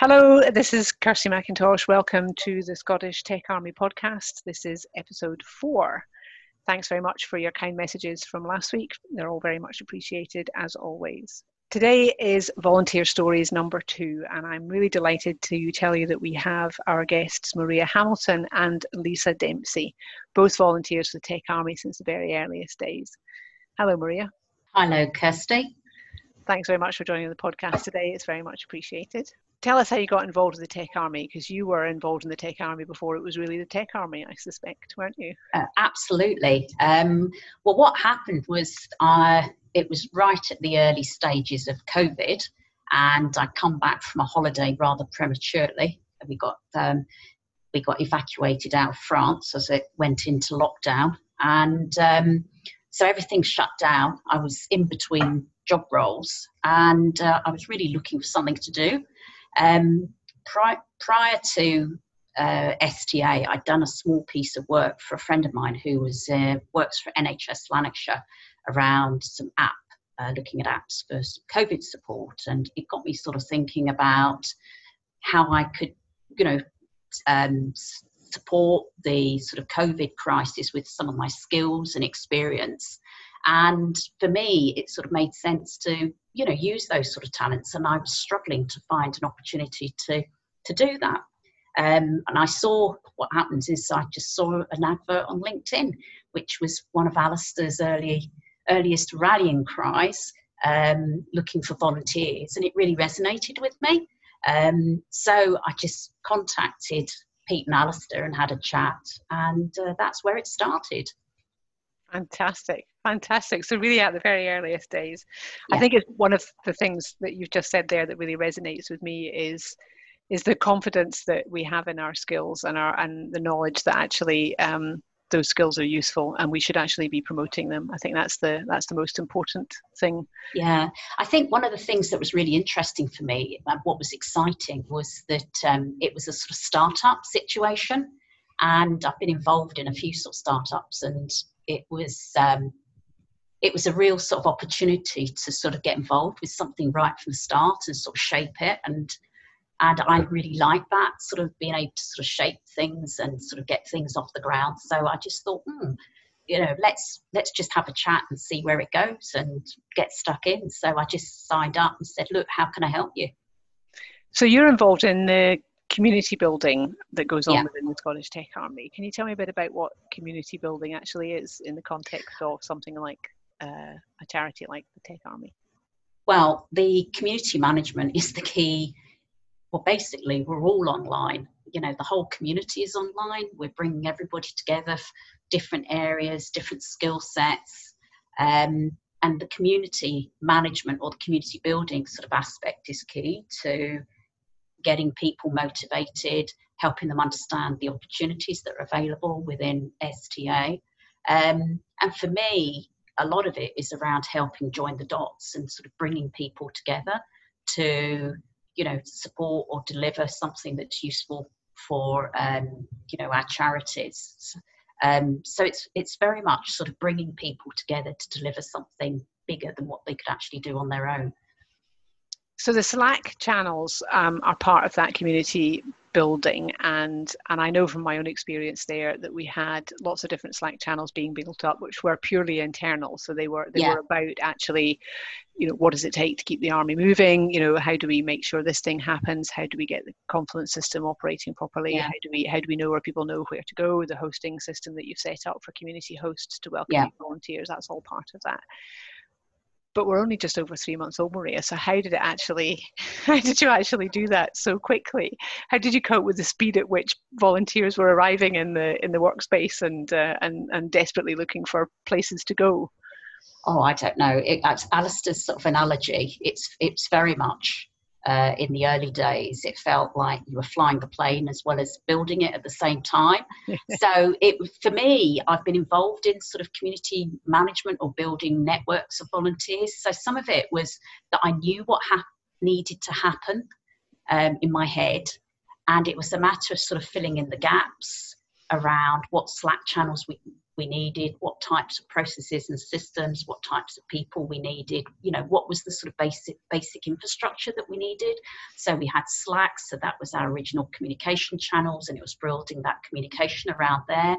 Hello, this is Kirsty McIntosh. Welcome to the Scottish Tech Army podcast. This is episode four. Thanks very much for your kind messages from last week. They're all very much appreciated as always. Today is Volunteer Stories number two, and I'm really delighted to tell you that we have our guests Maria Hamilton and Lisa Dempsey, both volunteers for the Tech Army since the very earliest days. Hello, Maria. Hello, Kirsty. Thanks very much for joining the podcast today. It's very much appreciated tell us how you got involved in the Tech Army because you were involved in the Tech Army before it was really the Tech Army, I suspect, weren't you? Uh, absolutely. Um, well, what happened was uh, it was right at the early stages of COVID, and I come back from a holiday rather prematurely. We got um, we got evacuated out of France as it went into lockdown, and um, so everything shut down. I was in between job roles, and uh, I was really looking for something to do. Um, pri- prior to uh, STA, I'd done a small piece of work for a friend of mine who was uh, works for NHS Lanarkshire around some app, uh, looking at apps for COVID support, and it got me sort of thinking about how I could, you know, um, support the sort of COVID crisis with some of my skills and experience. And for me, it sort of made sense to, you know, use those sort of talents. And I was struggling to find an opportunity to to do that. Um, and I saw what happens is I just saw an advert on LinkedIn, which was one of Alistair's early earliest rallying cries, um, looking for volunteers, and it really resonated with me. Um, so I just contacted Pete and Alistair and had a chat, and uh, that's where it started. Fantastic, fantastic. So really, at the very earliest days, yeah. I think it's one of the things that you've just said there that really resonates with me is is the confidence that we have in our skills and our and the knowledge that actually um, those skills are useful and we should actually be promoting them. I think that's the that's the most important thing. Yeah, I think one of the things that was really interesting for me and what was exciting was that um, it was a sort of startup situation, and I've been involved in a few sort of startups and it was um, it was a real sort of opportunity to sort of get involved with something right from the start and sort of shape it and and I really like that sort of being able to sort of shape things and sort of get things off the ground. So I just thought, hmm, you know, let's let's just have a chat and see where it goes and get stuck in. So I just signed up and said, look, how can I help you? So you're involved in the community building that goes on yeah. within the Scottish Tech Army. Can you tell me a bit about what community building actually is in the context of something like uh, a charity like the Tech Army? Well, the community management is the key. Well, basically, we're all online. You know, the whole community is online. We're bringing everybody together, different areas, different skill sets. Um, and the community management or the community building sort of aspect is key to getting people motivated, helping them understand the opportunities that are available within STA. Um, and for me, a lot of it is around helping join the dots and sort of bringing people together to, you know, support or deliver something that's useful for, um, you know, our charities. Um, so it's it's very much sort of bringing people together to deliver something bigger than what they could actually do on their own. So the Slack channels um, are part of that community building and and I know from my own experience there that we had lots of different Slack channels being built up which were purely internal so they were they yeah. were about actually you know what does it take to keep the army moving you know how do we make sure this thing happens how do we get the confluence system operating properly yeah. how do we how do we know where people know where to go the hosting system that you've set up for community hosts to welcome yeah. volunteers that's all part of that but we're only just over three months old, Maria. So how did it actually? How did you actually do that so quickly? How did you cope with the speed at which volunteers were arriving in the in the workspace and uh, and and desperately looking for places to go? Oh, I don't know. It, Alistair's sort of analogy. It's it's very much uh, in the early days, it felt like you were flying the plane as well as building it at the same time. so, it for me, I've been involved in sort of community management or building networks of volunteers. So, some of it was that I knew what ha- needed to happen um, in my head, and it was a matter of sort of filling in the gaps around what Slack channels we we needed, what types of processes and systems, what types of people we needed, you know, what was the sort of basic basic infrastructure that we needed. So we had Slack, so that was our original communication channels, and it was building that communication around there.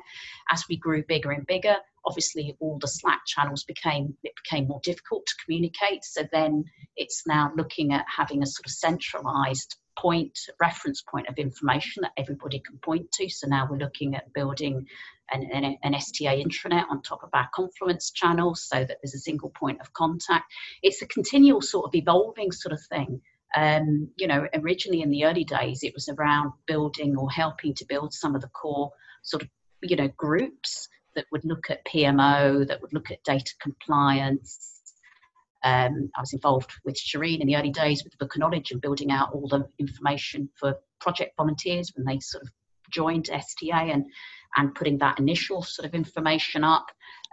As we grew bigger and bigger, obviously all the Slack channels became it became more difficult to communicate. So then it's now looking at having a sort of centralized point reference point of information that everybody can point to so now we're looking at building an, an, an, sta intranet on top of our confluence channel so that there's a single point of contact. It's a continual sort of evolving sort of thing. Um, you know originally in the early days it was around building or helping to build some of the core sort of you know groups that would look at pmo that would look at data compliance. Um, I was involved with Shireen in the early days with the Book of Knowledge and building out all the information for project volunteers when they sort of joined STA and and putting that initial sort of information up.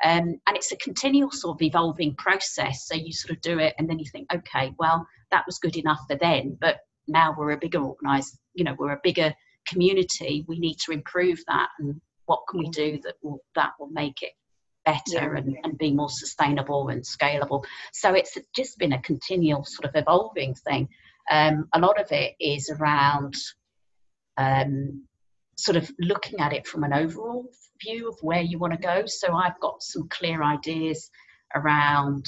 Um, and it's a continual sort of evolving process. So you sort of do it and then you think, okay, well, that was good enough for then, but now we're a bigger organized, you know, we're a bigger community. We need to improve that. And what can we do that will that will make it better yeah. and, and be more sustainable and scalable. So it's just been a continual sort of evolving thing. Um, a lot of it is around um, sort of looking at it from an overall view of where you want to go. So I've got some clear ideas around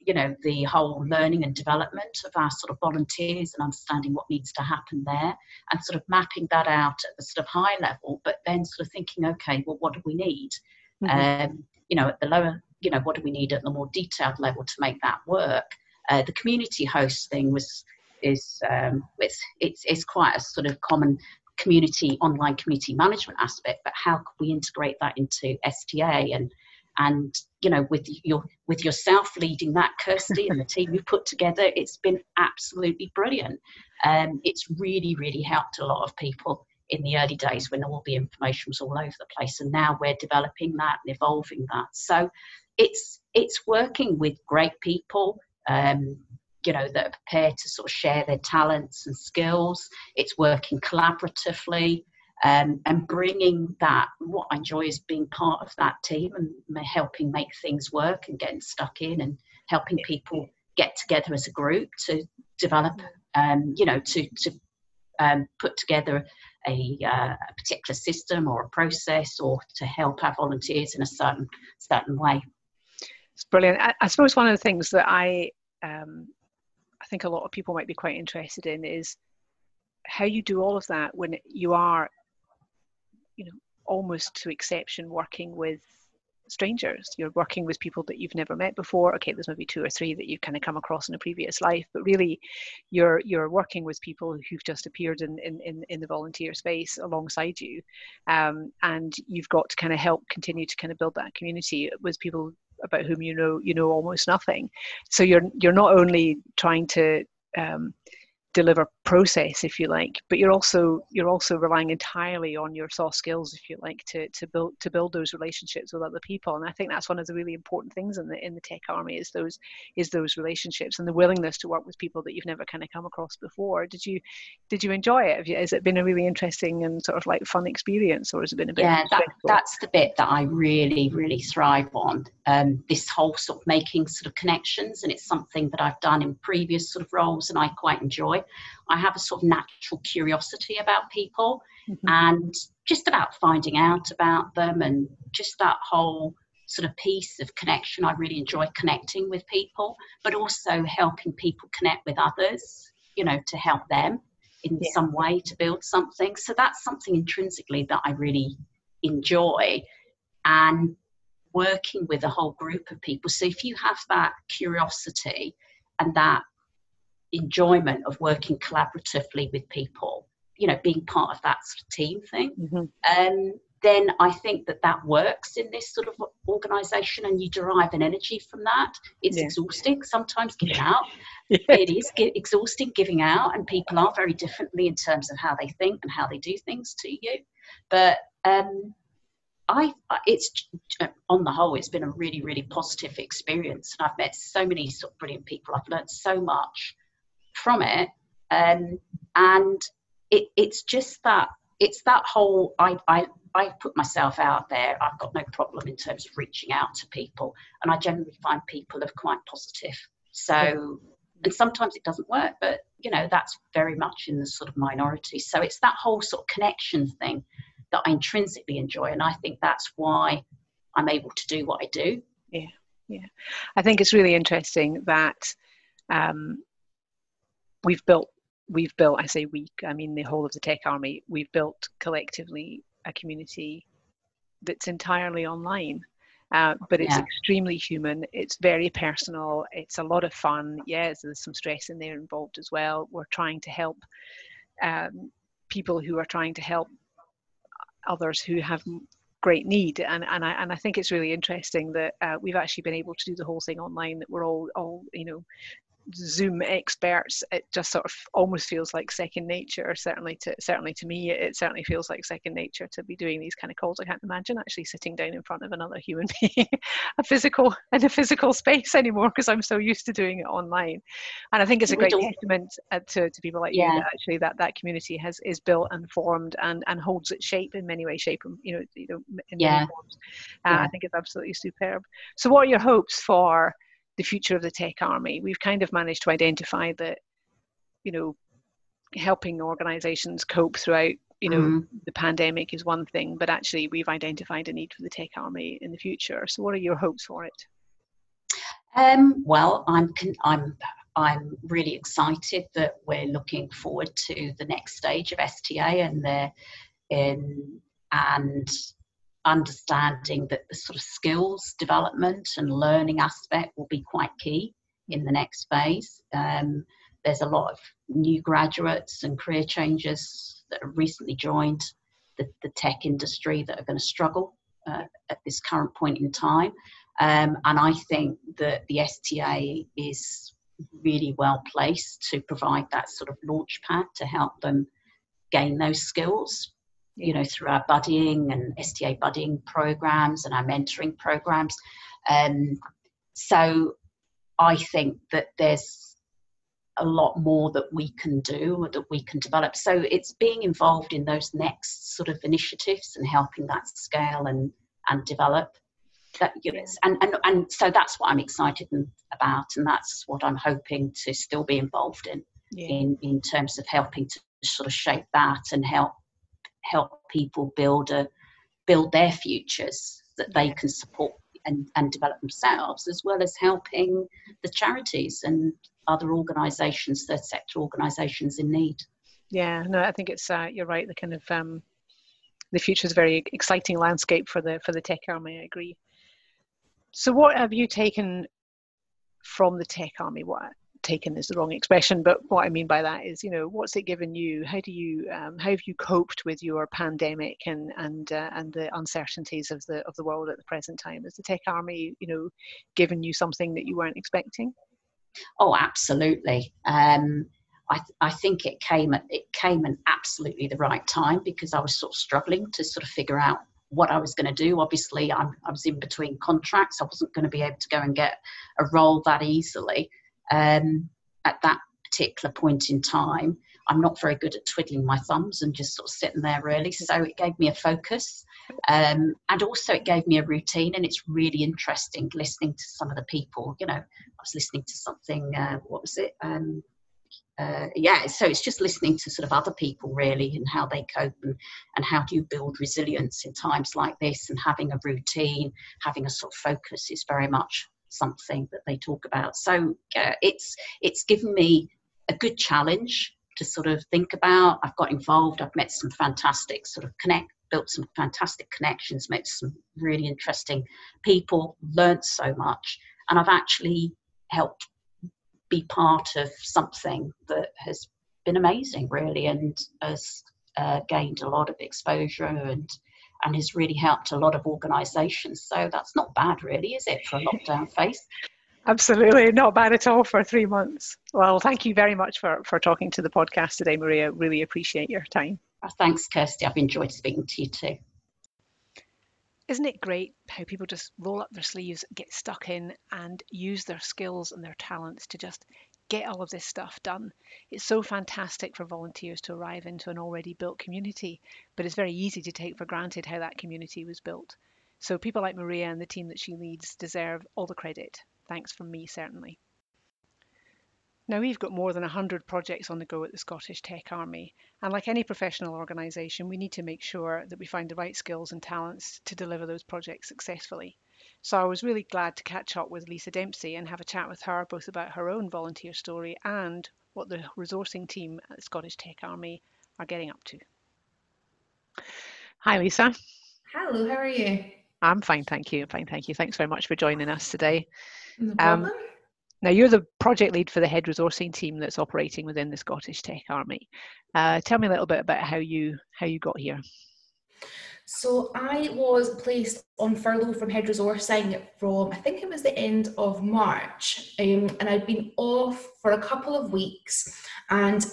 you know the whole learning and development of our sort of volunteers and understanding what needs to happen there and sort of mapping that out at the sort of high level but then sort of thinking okay well what do we need mm-hmm. um, you know, at the lower, you know, what do we need at the more detailed level to make that work? Uh, the community host thing was is um, it's, it's it's quite a sort of common community online community management aspect, but how could we integrate that into STA and and you know with your with yourself leading that kirsty and the team you've put together it's been absolutely brilliant. Um, it's really really helped a lot of people in the early days when all the information was all over the place and now we're developing that and evolving that. So it's it's working with great people. Um, you know that are prepared to sort of share their talents and skills it's working collaboratively um, and bringing that what i enjoy is being part of that team and helping make things work and getting stuck in and helping people get together as a group to develop um, you know to to um, put together a, uh, a, particular system or a process or to help our volunteers in a certain certain way. It's brilliant. I, I suppose one of the things that I um, I think a lot of people might be quite interested in is how you do all of that when you are, you know, almost to exception working with strangers. You're working with people that you've never met before. Okay, there's maybe two or three that you've kind of come across in a previous life, but really you're you're working with people who've just appeared in in, in, in the volunteer space alongside you. Um, and you've got to kind of help continue to kind of build that community with people about whom you know you know almost nothing. So you're you're not only trying to um, deliver process if you like but you're also you're also relying entirely on your soft skills if you like to to build to build those relationships with other people. And i think that's one of the really important things in the in the tech army is those is those relationships and the willingness to work with people that you've never kind of come across before. Did you did you enjoy it? You, has it been a really interesting and sort of like fun experience or has it been a bit yeah that, that's the bit that i really really thrive on. Um, this whole sort of making sort of connections and it's something that i've done in previous sort of roles and i quite enjoy I have a sort of natural curiosity about people mm-hmm. and just about finding out about them and just that whole sort of piece of connection. I really enjoy connecting with people, but also helping people connect with others, you know, to help them in yeah. some way to build something. So that's something intrinsically that I really enjoy. And working with a whole group of people. So if you have that curiosity and that enjoyment of working collaboratively with people, you know, being part of that sort of team thing. Mm-hmm. Um, then I think that that works in this sort of organization and you derive an energy from that. It's yeah. exhausting sometimes giving out. yeah. It is exhausting giving out, and people are very differently in terms of how they think and how they do things to you. But um, I, it's on the whole, it's been a really, really positive experience, and I've met so many sort of brilliant people. I've learned so much from it um, and it, it's just that it's that whole I, I I put myself out there, I've got no problem in terms of reaching out to people, and I generally find people are quite positive. So, and sometimes it doesn't work, but you know that's very much in the sort of minority. So it's that whole sort of connection thing that I intrinsically enjoy, and I think that's why I'm able to do what I do. Yeah, yeah. I think it's really interesting that um, we've built we've built i say we i mean the whole of the tech army we've built collectively a community that's entirely online. Uh, but it's yeah. extremely human. It's very personal. It's a lot of fun. Yes there's some stress in there involved as well. We're trying to help um, people who are trying to help others who have great need. And and I, and I think it's really interesting that uh, we've actually been able to do the whole thing online that we're all all you know Zoom experts, it just sort of almost feels like second nature. Certainly to certainly to me, it, certainly feels like second nature to be doing these kind of calls. I can't imagine actually sitting down in front of another human being, a physical in a physical space anymore because I'm so used to doing it online. And I think it's a great testament uh, to, to people like yeah. you that actually that that community has is built and formed and and holds its shape in many ways, shape you know you know in yeah. many forms. Uh, yeah. I think it's absolutely superb. So, what are your hopes for? The future of the tech army. We've kind of managed to identify that, you know, helping organizations cope throughout you know mm-hmm. the pandemic is one thing but actually we've identified a need for the tech army in the future so what are your hopes for it um, well i'm i'm i'm really excited that we're looking forward to the next stage of sta and the in and understanding that the sort of skills development and learning aspect will be quite key in the next phase. Um, there's a lot of new graduates and career changers that have recently joined the, the tech industry that are going to struggle uh, at this current point in time. Um, and I think that the STA is really well placed to provide that sort of launch pad to help them gain those skills you know, through our buddying and STA buddying programs and our mentoring programs. Um, so I think that there's a lot more that we can do that we can develop. So it's being involved in those next sort of initiatives and helping that scale and and develop. That you know, and, and and so that's what I'm excited about, and that's what I'm hoping to still be involved in, yeah. in in terms of helping to sort of shape that and help help people build a build their futures that they can support and, and develop themselves, as well as helping the charities and other organisations, third sector organisations in need. Yeah, no, I think it's uh, you're right. The kind of um, the future is a very exciting landscape for the for the tech army. I agree. So, what have you taken from the tech army? What taken is the wrong expression, but what I mean by that is, you know, what's it given you? How do you, um, how have you coped with your pandemic and and uh, and the uncertainties of the of the world at the present time? Has the tech army, you know, given you something that you weren't expecting? Oh, absolutely. Um, I, th- I think it came at it came at absolutely the right time because I was sort of struggling to sort of figure out what I was going to do. Obviously, I'm, I was in between contracts. I wasn't going to be able to go and get a role that easily um, at that particular point in time. I'm not very good at twiddling my thumbs and just sort of sitting there really. So it gave me a focus. Um, and also it gave me a routine and it's really interesting listening to some of the people, you know, I was listening to something, uh, what was it? Um, uh, yeah, so it's just listening to sort of other people really and how they cope and, and how do you build resilience in times like this and having a routine, having a sort of focus is very much something that they talk about. So uh, it's it's given me a good challenge to sort of think about. I've got involved. I've met some fantastic sort of connect, built some fantastic connections, met some really interesting people, learnt so much, and I've actually helped be part of something that has been amazing, really, and has uh, gained a lot of exposure and and has really helped a lot of organisations. So that's not bad, really, is it, for a lockdown phase? Absolutely, not bad at all for three months. Well, thank you very much for, for talking to the podcast today, Maria. Really appreciate your time. Oh, thanks, Kirsty. I've enjoyed speaking to you too. Isn't it great how people just roll up their sleeves, get stuck in, and use their skills and their talents to just get all of this stuff done. It's so fantastic for volunteers to arrive into an already built community, but it's very easy to take for granted how that community was built. So people like Maria and the team that she leads deserve all the credit. Thanks from me, certainly. Now, we've got more than 100 projects on the go at the Scottish Tech Army, and like any professional organisation, we need to make sure that we find the right skills and talents to deliver those projects successfully. So I was really glad to catch up with Lisa Dempsey and have a chat with her both about her own volunteer story and what the resourcing team at the Scottish Tech Army are getting up to. Hi, Lisa. Hello, how are you? I'm fine, thank you. I'm Fine, thank you. Thanks very much for joining us today. No um, problem. Um, now, you're the project lead for the head resourcing team that's operating within the Scottish Tech Army. Uh, tell me a little bit about how you how you got here. So I was placed on furlough from head resourcing from I think it was the end of March, um, and I'd been off for a couple of weeks, and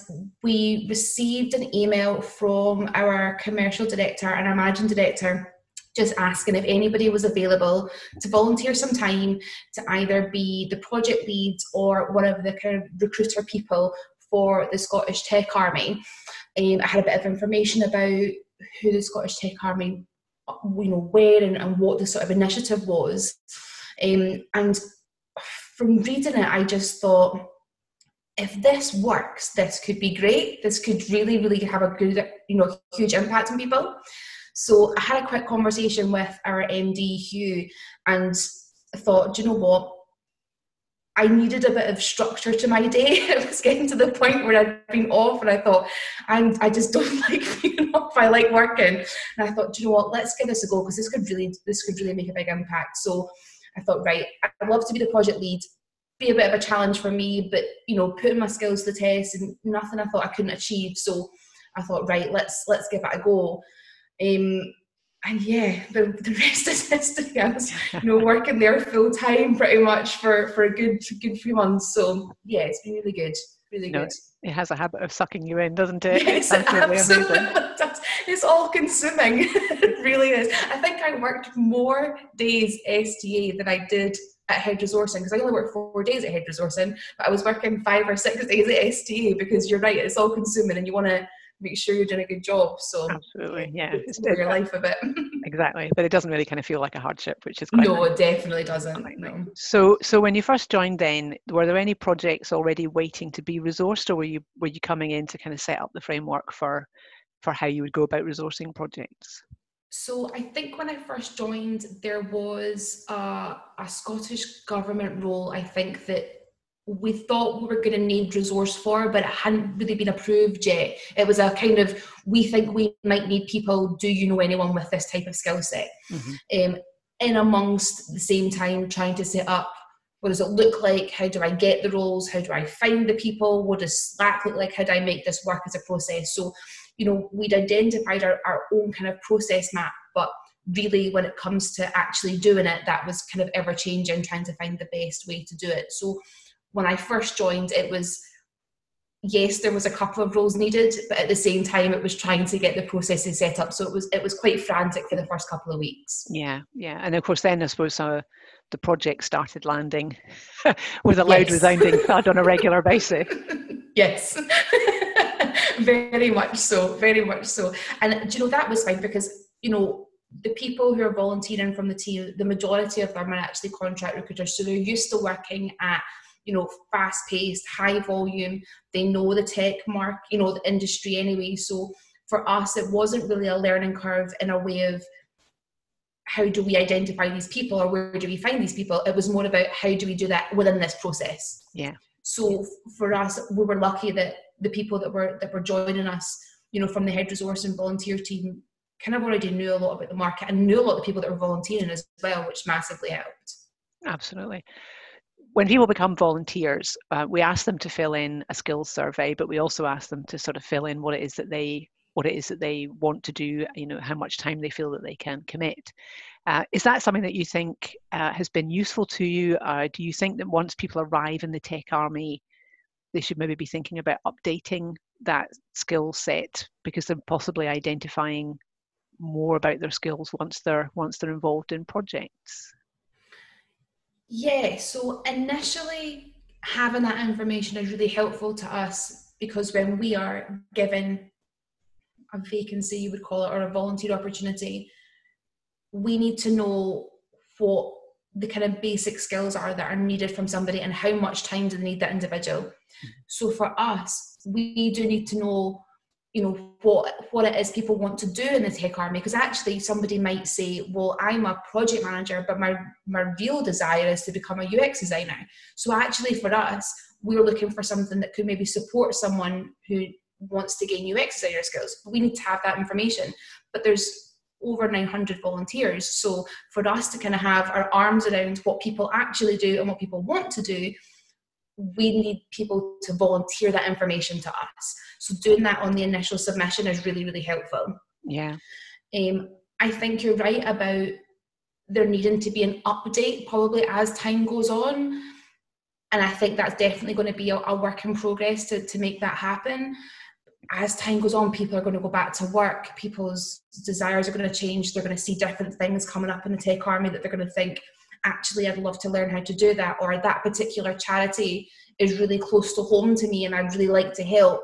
we received an email from our commercial director and our managing director just asking if anybody was available to volunteer some time to either be the project lead or one of the kind of recruiter people for the Scottish Tech Army. Um, I had a bit of information about who the Scottish Tech Army, you know, where and, and what the sort of initiative was. Um, and from reading it, I just thought, if this works, this could be great. This could really, really have a good, you know, huge impact on people. So I had a quick conversation with our MD, Hugh, and thought, do you know what? I needed a bit of structure to my day. it was getting to the point where I'd been off, and I thought, and I just don't like being off. I like working, and I thought, do you know what? Let's give this a go because this could really, this could really make a big impact. So I thought, right, I'd love to be the project lead. Be a bit of a challenge for me, but you know, putting my skills to the test and nothing I thought I couldn't achieve. So I thought, right, let's let's give it a go. Um, and yeah, the, the rest is history. I was, you know, working there full time pretty much for, for a good good few months. So yeah, it's been really good, really good. It has a habit of sucking you in, doesn't it? Yes, it's absolutely. Does. It's all consuming. it really is. I think I worked more days STA than I did at head resourcing because I only worked four days at head resourcing, but I was working five or six days at STA because you're right, it's all consuming and you want to make sure you're doing a good job. So absolutely, yeah, it's your life a bit. exactly, but it doesn't really kind of feel like a hardship, which is quite no, nice. it definitely doesn't. No. So, so when you first joined, then were there any projects already waiting to be resourced, or were you were you coming in to kind of set up the framework for for how you would go about resourcing projects? So I think when I first joined, there was a, a Scottish government role. I think that we thought we were going to need resource for, but it hadn't really been approved yet. It was a kind of we think we might need people. Do you know anyone with this type of skill set? Mm-hmm. Um, in amongst the same time, trying to set up what does it look like? How do I get the roles? How do I find the people? What does Slack look like? How do I make this work as a process? So, you know, we'd identified our, our own kind of process map, but really when it comes to actually doing it, that was kind of ever changing, trying to find the best way to do it. So when I first joined, it was yes, there was a couple of roles needed, but at the same time, it was trying to get the processes set up. So it was it was quite frantic for the first couple of weeks. Yeah, yeah, and of course, then I suppose uh, the project started landing with a loud, yes. resounding thud on a regular basis. yes. very much so, very much so. And you know that was fine because you know the people who are volunteering from the team, the majority of them are actually contract recruiters, so they're used to working at you know fast paced high volume. They know the tech mark you know the industry anyway. So for us it wasn't really a learning curve in a way of how do we identify these people or where do we find these people? It was more about how do we do that within this process. Yeah. So for us we were lucky that the people that were that were joining us you know from the head resource and volunteer team kind of already knew a lot about the market and knew a lot of the people that were volunteering as well which massively helped. Absolutely when people become volunteers, uh, we ask them to fill in a skills survey, but we also ask them to sort of fill in what it is that they what it is that they want to do. You know, how much time they feel that they can commit. Uh, is that something that you think uh, has been useful to you? Uh, do you think that once people arrive in the tech army, they should maybe be thinking about updating that skill set because they're possibly identifying more about their skills once they're once they're involved in projects? Yeah, so initially, having that information is really helpful to us because when we are given a vacancy, you would call it, or a volunteer opportunity, we need to know what the kind of basic skills are that are needed from somebody and how much time do they need that individual. Mm-hmm. So for us, we do need to know you know what what it is people want to do in the tech army. Because actually somebody might say well i'm a project manager but my my real desire is to become a ux designer. So actually for us we're looking for something that could maybe support someone who wants to gain ux designer skills. We need to have that information. But there's over 900 volunteers. So for us to kind of have our arms around what people actually do and what people want to do we need people to volunteer that information to us. So doing that on the initial submission is really, really helpful. Yeah. Um, I think you're right about there needing to be an update probably as time goes on. And I think that's definitely going to be a, a work in progress to, to make that happen. As time goes on, people are going to go back to work. People's desires are going to change. They're going to see different things coming up in the tech army that they're going to think, actually I'd love to learn how to do that, or that particular charity is really close to home to me and I'd really like to help,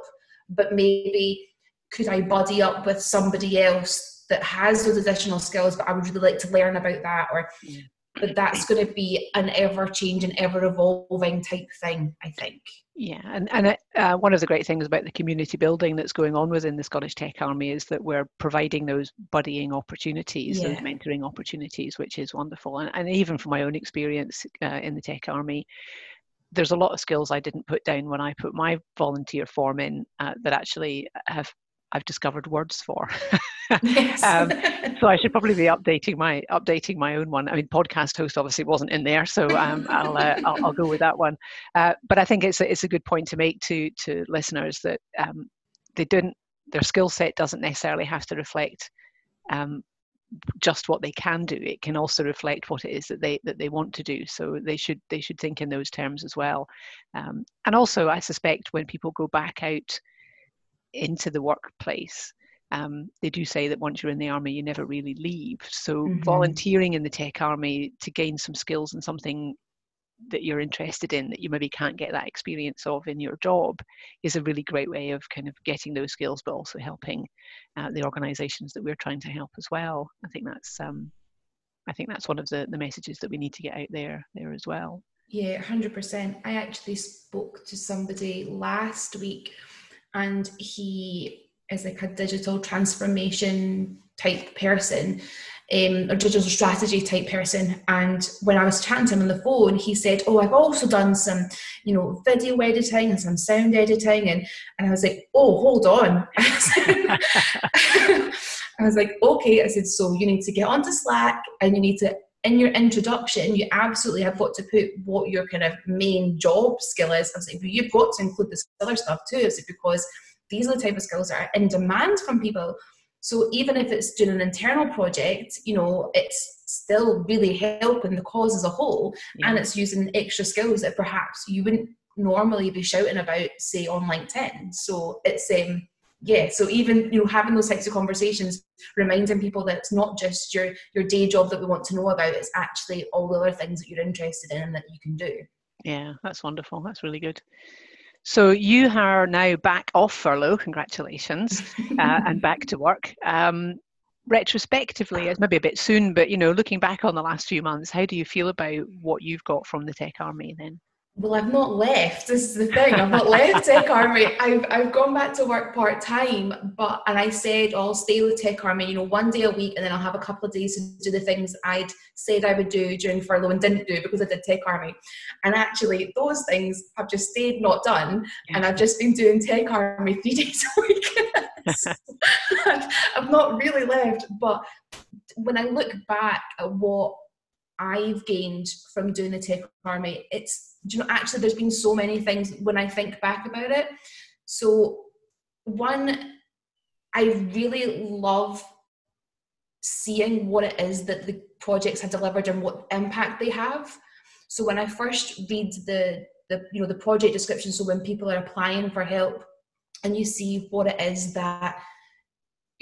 but maybe could I buddy up with somebody else that has those additional skills, but I would really like to learn about that, or but that's going to be an ever changing, ever evolving type thing, I think. Yeah, and and uh, one of the great things about the community building that's going on within the Scottish Tech Army is that we're providing those buddying opportunities, yeah. those mentoring opportunities, which is wonderful. And, and even from my own experience uh, in the Tech Army, there's a lot of skills I didn't put down when I put my volunteer form in uh, that actually have I've discovered words for. Yes. um, so I should probably be updating my updating my own one. I mean, podcast host obviously wasn't in there, so um, I'll, uh, I'll, I'll go with that one. Uh, but I think it's a, it's a good point to make to to listeners that um, they didn't their skill set doesn't necessarily have to reflect um, just what they can do it can also reflect what it is that they that they want to do so they should they should think in those terms as well um, and also i suspect when people go back out into the workplace um, they do say that once you're in the army you never really leave. So mm-hmm. volunteering in the tech army to gain some skills and something that you're interested in that you maybe can't get that experience of in your job is a really great way of kind of getting those skills but also helping uh, the organizations that we're trying to help as well. I think that's um, i think that's one of the, the messages that we need to get out there there as well. Yeah 100% i actually spoke to somebody last week and he is like a digital transformation type person um, or digital strategy type person. And when I was chatting to him on the phone, he said, "Oh, I've also done some, you know, video editing and some sound editing." And and I was like, "Oh, hold on." I was like, "Okay." I said, "So you need to get onto Slack and you need to." In your introduction, you absolutely have got to put what your kind of main job skill is. I was like, but you've got to include this other stuff too. Is it because these are the type of skills that are in demand from people so even if it's doing an internal project, you know, it's still really helping the cause as a whole yeah. and it's using extra skills that perhaps you wouldn't normally be shouting about, say, on LinkedIn. So it's um yeah, so even you know having those types of conversations, reminding people that it's not just your your day job that we want to know about, it's actually all the other things that you're interested in and that you can do. Yeah, that's wonderful. That's really good. So you are now back off furlough, congratulations, uh, and back to work. Um, retrospectively, it's maybe a bit soon, but you know, looking back on the last few months, how do you feel about what you've got from the Tech Army then? Well, I've not left. This is the thing. I've not left Tech Army. I've, I've gone back to work part time, but and I said oh, I'll stay with Tech Army, you know, one day a week, and then I'll have a couple of days to do the things I'd said I would do during furlough and didn't do because I did Tech Army. And actually, those things have just stayed not done, and I've just been doing Tech Army three days a week. I've not really left, but when I look back at what I've gained from doing the Tech Army, it's you know actually there's been so many things when I think back about it. So one, I really love seeing what it is that the projects have delivered and what impact they have. So when I first read the the you know the project description, so when people are applying for help and you see what it is that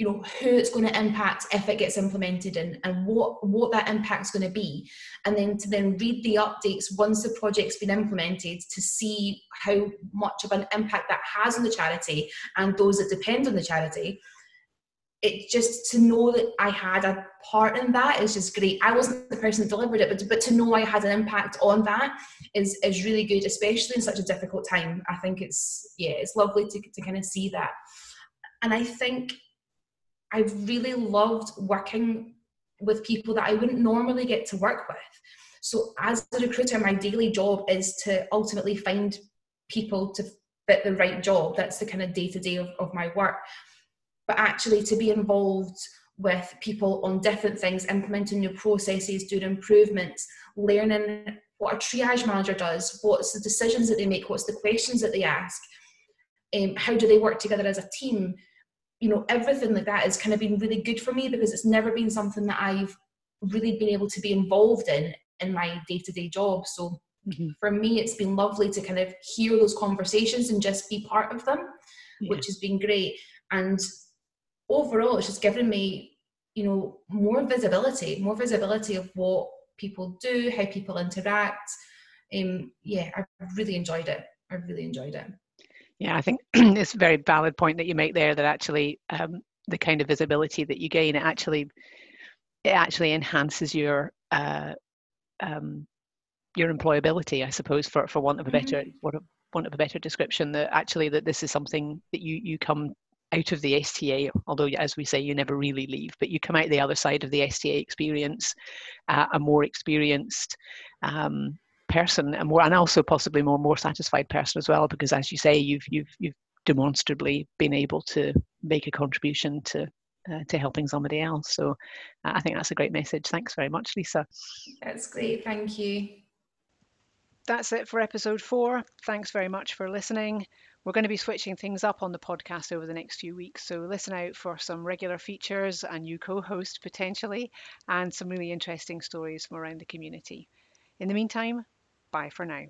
you know who it's going to impact if it gets implemented and, and what what that impact's going to be and then to then read the updates once the project's been implemented to see how much of an impact that has on the charity and those that depend on the charity it just to know that I had a part in that is just great. I wasn't the person that delivered it, but but to know I had an impact on that is is really good, especially in such a difficult time. I think it's yeah, it's lovely to to kind of see that, and I think I've really loved working with people that I wouldn't normally get to work with. So as a recruiter, my daily job is to ultimately find people to fit the right job. That's the kind of day to day of my work but actually to be involved with people on different things, implementing new processes, doing improvements, learning what a triage manager does, what's the decisions that they make, what's the questions that they ask, um, how do they work together as a team. You know, everything like that has kind of been really good for me because it's never been something that I've really been able to be involved in in my day to day job. So mm-hmm. for me, it's been lovely to kind of hear those conversations and just be part of them, yeah. which has been great. And overall, it's just given me, you know, more visibility, more visibility of what people do, how people interact. Um, yeah, I really enjoyed it. I really enjoyed it. Yeah, I think it's a very valid point that you make there. That actually, um, the kind of visibility that you gain, it actually, it actually enhances your uh, um, your employability, I suppose, for for want of a better mm-hmm. want of a better description. That actually that this is something that you you come out of the STA, although as we say, you never really leave, but you come out the other side of the STA experience, uh, a more experienced um, person, and more, and also possibly more more satisfied person as well, because as you say, you've you've you've demonstrably been able to make a contribution to uh, to helping somebody else. So uh, I think that's a great message. Thanks very much, Lisa. That's great. Thank you. That's it for episode four. Thanks very much for listening. We're going to be switching things up on the podcast over the next few weeks, so listen out for some regular features, a new co host potentially, and some really interesting stories from around the community. In the meantime, bye for now.